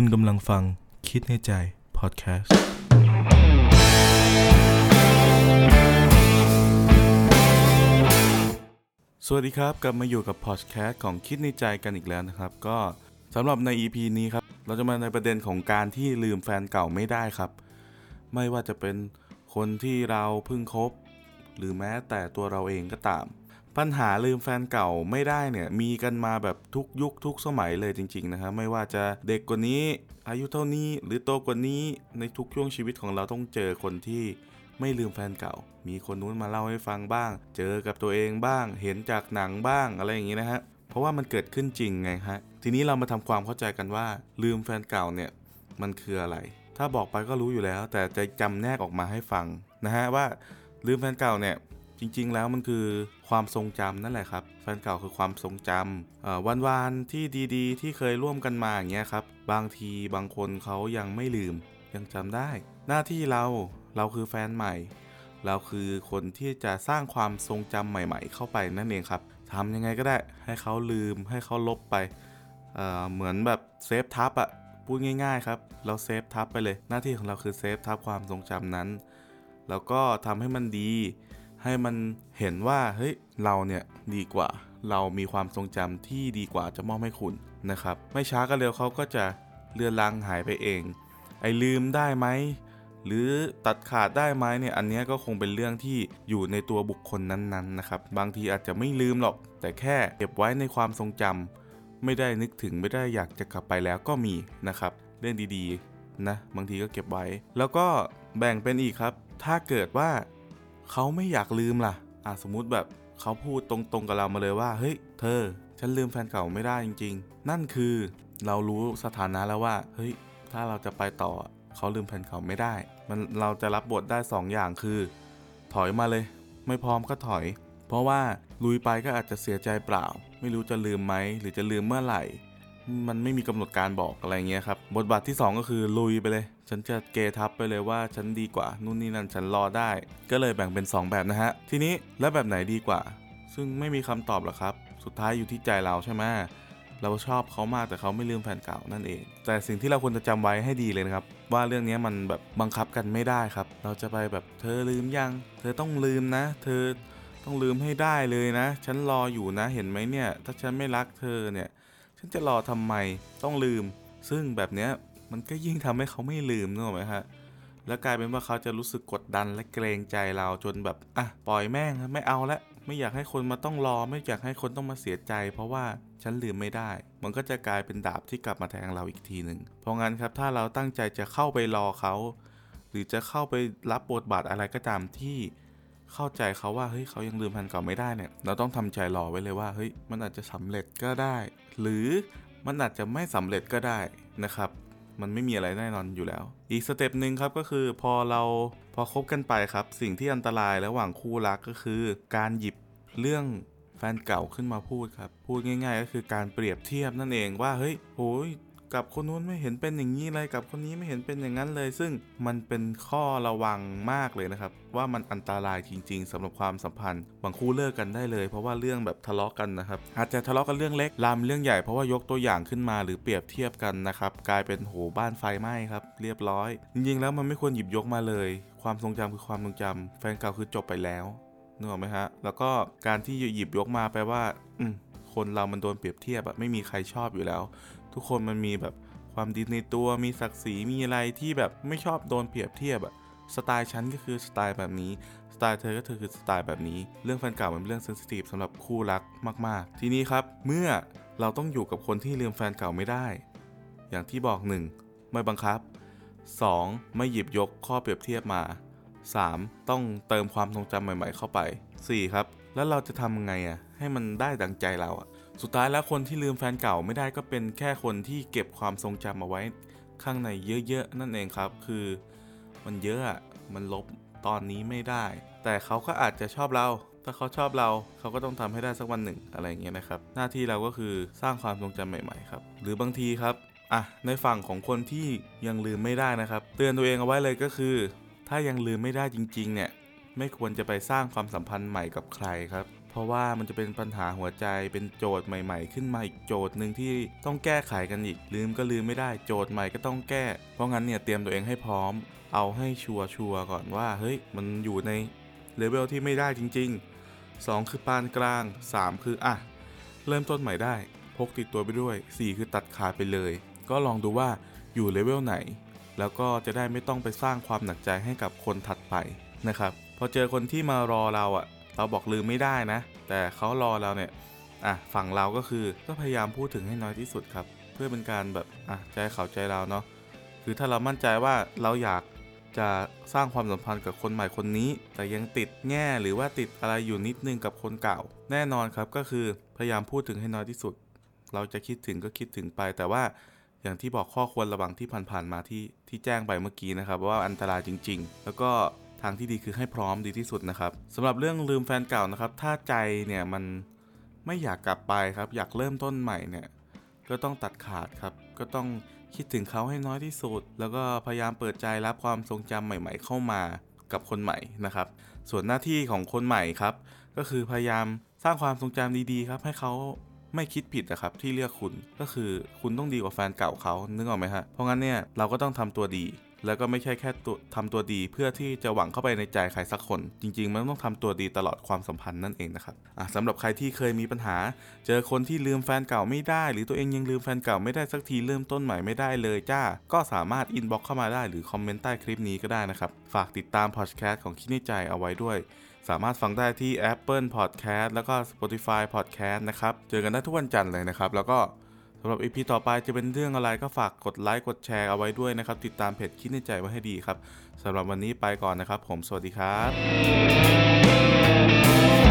คุณกำลังฟังคิดในใจ พอดแคสต์ สวัสดีครับ กลับมาอยู่กับพอดแคสต์ของคิดในใจกันอีกแล้วนะครับ ก็สำหรับใน EP นี้ครับ เราจะมาในประเด็นของการที่ลืมแฟนเก่าไม่ได้ครับ ไม่ว่าจะเป็นคนที่เราเพิ่งคบ หรือแม้แต่ตัวเราเองก็ตาม ปัญหาลืมแฟนเก่าไม่ได้เนี่ยมีกันมาแบบทุกยุคทุกสมัยเลยจริงๆนะครับไม่ว่าจะเด็กกว่านี้ อายุเท่านี้หรือโตกว่านี้ในทุกช่วงชีวิตของเราต้องเจอคนที่ไม่ลืมแฟนเก่า มีคนนู้นมาเล่าให้ฟังบ้าง เจอกับตัวเองบ้าง เห็นจากหนังบ้างอะไรอย่างนี้นะฮะ เพราะว่ามันเกิดขึ้นจริงไงฮะ ทีนี้เรามาทำความเข้าใจกันว่า ลืมแฟนเก่าเนี่ยมันคืออะไร ถ้าบอกไปก็รู้อยู่แล้ว แต่จะจำแนกออกมาให้ฟังนะฮะว่าลืมแฟนเก่าเนี่ย จริง ๆ แล้วมันคือความทรงจำนั่นแหละครับ แฟนเก่าคือความทรงจำวันวานๆที่ดีๆ ที่เคยร่วมกันมาอย่างเงี้ยครับ บางทีบางคนเขายังไม่ลืม ยังจำได้ หน้าที่เราเราคือแฟนใหม่ เราคือคนที่จะสร้างความทรงจำใหม่ ๆ เข้าไปนั่นเองครับทำยังไงก็ได้ให้เขาลืมให้เขาลบไปเเหมือนแบบเซฟทับอะพูดง่ายๆครับ เราเซฟทับไปเลย หน้าที่ของเราคือเซฟทับความทรงจำนั้น แล้วก็ทำให้มันดี ให้มันเห็นว่าเฮ้ยเราเนี่ยดีกว่า เรามีความทรงจำที่ดีกว่าจะมอบให้คุณนะครับ ไม่ช้าก็เร็วเขาก็จะเลือนลางหายไปเอง ไอ้ลืมได้ไหมหรือตัดขาดได้ไหมเนี่ยอันนี้ก็คงเป็นเรื่องที่อยู่ในตัวบุคคลนั้นๆนะครับ บางทีอาจจะไม่ลืมหรอก แต่แค่เก็บไว้ในความทรงจำไม่ได้นึกถึงไม่ได้อยากจะกลับไปแล้วก็มีนะครับ เรื่องดีๆนะบางทีก็เก็บไว้ แล้วก็แบ่งเป็นอีกครับ ถ้าเกิดว่า เขาไม่อยากลืมล่ะอะสมมุติแบบเขาพูดตรงๆกับเรามาเลยว่า เฮ้ย เธอ ฉันลืมแฟนเก่าไม่ได้จริง ๆ นั่นคือเรารู้สถานะแล้วว่า เฮ้ย ถ้าเราจะไปต่อ เขาลืมแฟนเก่าไม่ได้ มันเราจะรับบทได้ 2อย่างคือ ถอยมาเลย ไม่พร้อมก็ถอย เพราะว่าลุยไปก็อาจจะเสียใจเปล่า ไม่รู้จะลืมไหมหรือจะลืมเมื่อไหร่ มันไม่มีกำหนดการบอกอะไรเงี้ยครับ บทบาทที่ 2 ก็คือลุยไปเลย ฉันจะเกทับไปเลยว่าฉันดีกว่า นู่นนี่นั่นฉันรอได้ ก็เลยแบ่งเป็น 2 แบบนะฮะ ทีนี้แล้วแบบไหนดีกว่า ซึ่งไม่มีคำตอบหรอกครับ สุดท้ายอยู่ที่ใจเราใช่ไหมเราชอบเขามากแต่เขาไม่ลืมแฟนเก่านั่นเอง แต่สิ่งที่เราควรจะจำไว้ให้ดีเลยนะครับ ว่าเรื่องนี้มันแบบบังคับกันไม่ได้ครับ เราจะไปแบบเธอลืมยัง เธอต้องลืมนะ เธอต้องลืมให้ได้เลยนะ ฉันรออยู่นะเห็นไหมเนี่ย ถ้าฉันไม่รักเธอเนี่ย ฉันจะรอทำไมต้องลืม ซึ่งแบบเนี้ยมันก็ยิ่งทำให้เขาไม่ลืมนึกออกไหมฮะแล้วกลายเป็นว่าเขาจะรู้สึกกดดันและเกรงใจเราจนแบบอะปล่อยแม่งไม่เอาละไม่อยากให้คนมาต้องรอ ไม่อยากให้คนต้องมาเสียใจ เพราะว่าฉันลืมไม่ได้ มันก็จะกลายเป็นดาบที่กลับมาแทงเราอีกทีหนึ่งเพราะงั้นครับถ้าเราตั้งใจจะเข้าไปรอเขา หรือจะเข้าไปรับบทบาทอะไรก็ตามที่ เข้าใจเขาว่าเฮ้ยเขายังลืมพันเก่าไม่ได้เนี่ย เราต้องทำใจรอไว้เลยว่าเฮ้ยมันอาจจะสำเร็จก็ได้ หรือมันอาจจะไม่สำเร็จก็ได้นะครับ มันไม่มีอะไรแน่นอนอยู่แล้ว อีก step หนึ่งครับก็คือพอเราพอคบกันไปครับ สิ่งที่อันตรายระหว่างคู่รักก็คือ การหยิบเรื่องแฟนเก่าขึ้นมาพูดครับ พูดง่าย ๆ ก็คือการเปรียบเทียบนั่นเองว่าเฮ้ยโหย กับคนนู้นไม่เห็นเป็นอย่างนี้เลยกับคนนี้ไม่เห็นเป็นอย่างนั้นเลย ซึ่งมันเป็นข้อระวังมากเลยนะครับ ว่ามันอันตรายจริง ๆสำหรับความสัมพันธ์บางคู่เลิกกันได้เลย เพราะว่าเรื่องแบบทะเลาะกันนะครับ อาจจะทะเลาะกันเรื่องเล็กลามเรื่องใหญ่เพราะว่ายกตัวอย่างขึ้นมาหรือเปรียบเทียบกันนะครับกลายเป็นโหบ้านไฟไหม้ครับ เรียบร้อย จริงๆแล้วมันไม่ควรหยิบยกมาเลย ความทรงจำคือความทรงจำแฟนเก่าคือจบไปแล้วนึกออกไหมฮะแล้วก็การที่หยิบยกมาแปลว่า อืคนเรามันโดนเปรียบเทียบอะไม่มีใครชอบอยู่แล้ว ทุกคนมันมีแบบความดีในตัวมีศักดิ์ศรีมีอะไรที่แบบไม่ชอบโดนเปรียบเทียบอะสไตล์ฉันก็คือสไตล์แบบนี้สไตล์เธอก็เธอคือสไตล์แบบนี้ เรื่องแฟนเก่ามันเป็นเรื่องเซนซิทีฟสำหรับคู่รักมาก ๆ ทีนี้ครับเมื่อเราต้องอยู่กับคนที่ลืมแฟนเก่าไม่ได้ อย่างที่บอก 1. ไม่บังคับ 2. ไม่หยิบยกข้อเปรียบเทียบมา 3. ต้องเติมความทรงจำใหม่ ๆ เข้าไป 4. ครับ แล้วเราจะทำยังไงอะให้มันได้ดังใจเราอะ สุดท้ายแล้วคนที่ลืมแฟนเก่าไม่ได้ก็เป็นแค่คนที่เก็บความทรงจำเอาไว้ข้างในเยอะๆนั่นเองครับ คือมันเยอะมันลบตอนนี้ไม่ได้ แต่เขาก็อาจจะชอบเรา ถ้าเขาชอบเราเขาก็ต้องทำให้ได้สักวันหนึ่งอะไรเงี้ยนะครับ หน้าที่เราก็คือสร้างความทรงจำใหม่ๆครับ หรือบางทีครับอะในฝั่งของคนที่ยังลืมไม่ได้นะครับ เตือนตัวเองเอาไว้เลยก็คือ ถ้ายังลืมไม่ได้จริง ๆ เนี่ยไม่ควรจะไปสร้างความสัมพันธ์ใหม่กับใครครับ ราะว่ามันจะเป็นปัญหาหัวใจเป็นโจทย์ใหม่ ๆ ขึ้นมาอีกโจทย์หนึ่งที่ต้องแก้ไขกันอีกลืมก็ลืมไม่ได้โจทย์ใหม่ก็ต้องแก้ เพราะงั้นเนี่ยเตรียมตัวเองให้พร้อม เอาให้ชัวร์ๆก่อนว่าเฮ้ยมันอยู่ในเลเวลที่ไม่ได้จริง ๆ 2 คือปานกลาง 3 คืออะเริ่มต้นใหม่ได้ พกติดตัวไปด้วย 4 คือตัดขาดไปเลย ก็ลองดูว่าอยู่เลเวลไหน แล้วก็จะได้ไม่ต้องไปสร้างความหนักใจให้กับคนถัดไปนะครับพอเจอคนที่มารอเราอะ่ะ เราบอกลืมไม่ได้นะ แต่เขารอเราเนี่ยอะฝั่งเราก็คือก็พยายามพูดถึงให้น้อยที่สุดครับ เพื่อเป็นการแบบอะใจเขาใจเราเนาะคือถ้าเรามั่นใจว่าเราอยากจะสร้างความสัมพันธ์กับคนใหม่คนนี้ แต่ยังติดแง่หรือว่าติดอะไรอยู่นิดนึงกับคนเก่า แน่นอนครับก็คือพยายามพูดถึงให้น้อยที่สุด เราจะคิดถึงก็คิดถึงไป แต่ว่าอย่างที่บอกข้อควรระวังที่ผ่านๆมาที่ที่แจ้งไปเมื่อกี้นะครับ ว่าอันตรายจริง ๆ แล้วก็างที่ดีคือให้พร้อมดีที่สุดนะครับสำหรับเรื่องลืมแฟนเก่านะครับ ถ้าใจเนี่ยมันไม่อยากกลับไปครับ อยากเริ่มต้นใหม่เนี่ยก็ต้องตัดขาดครับ ก็ต้องคิดถึงเขาให้น้อยที่สุด แล้วก็พยายามเปิดใจรับความทรงจำใหม่ ๆ เข้ามากับคนใหม่นะครับ ส่วนหน้าที่ของคนใหม่ครับ ก็คือพยายามสร้างความทรงจำดีๆครับ ให้เขาไม่คิดผิดนะครับที่เลือกคุณก็คือคุณต้องดีกว่าแฟนเก่าเขานึกออกไหมฮะเพราะงั้นเนี่ยเราก็ต้องทำตัวดี แล้วก็ไม่ใช่แค่ตัวทำตัวดีเพื่อที่จะหวังเข้าไปในใจใครสักคน จริง ๆ มันต้องทำตัวดีตลอดความสัมพันธ์นั่นเองนะครับสำหรับใครที่เคยมีปัญหา เจอคนที่ลืมแฟนเก่าไม่ได้ หรือตัวเองยังลืมแฟนเก่าไม่ได้สักทีเริ่มต้นใหม่ไม่ได้เลยจ้า ก็สามารถ inbox เข้ามาได้หรือคอมเมนต์ใต้คลิปนี้ก็ได้นะครับ ฝากติดตามพอดแคสต์ของคิดในใจเอาไว้ด้วย สามารถฟังได้ที่ Apple Podcast แล้วก็ Spotify Podcast นะครับ เจอกันได้ทุกวันจันทร์เลยนะครับ แล้วก็ สำหรับ EP ต่อไปจะเป็นเรื่องอะไรก็ฝากกดไลค์กดแชร์เอาไว้ด้วยนะครับ ติดตามเพจคิดในใจไว้ให้ดีครับสำหรับวันนี้ไปก่อนนะครับ ผมสวัสดีครับบ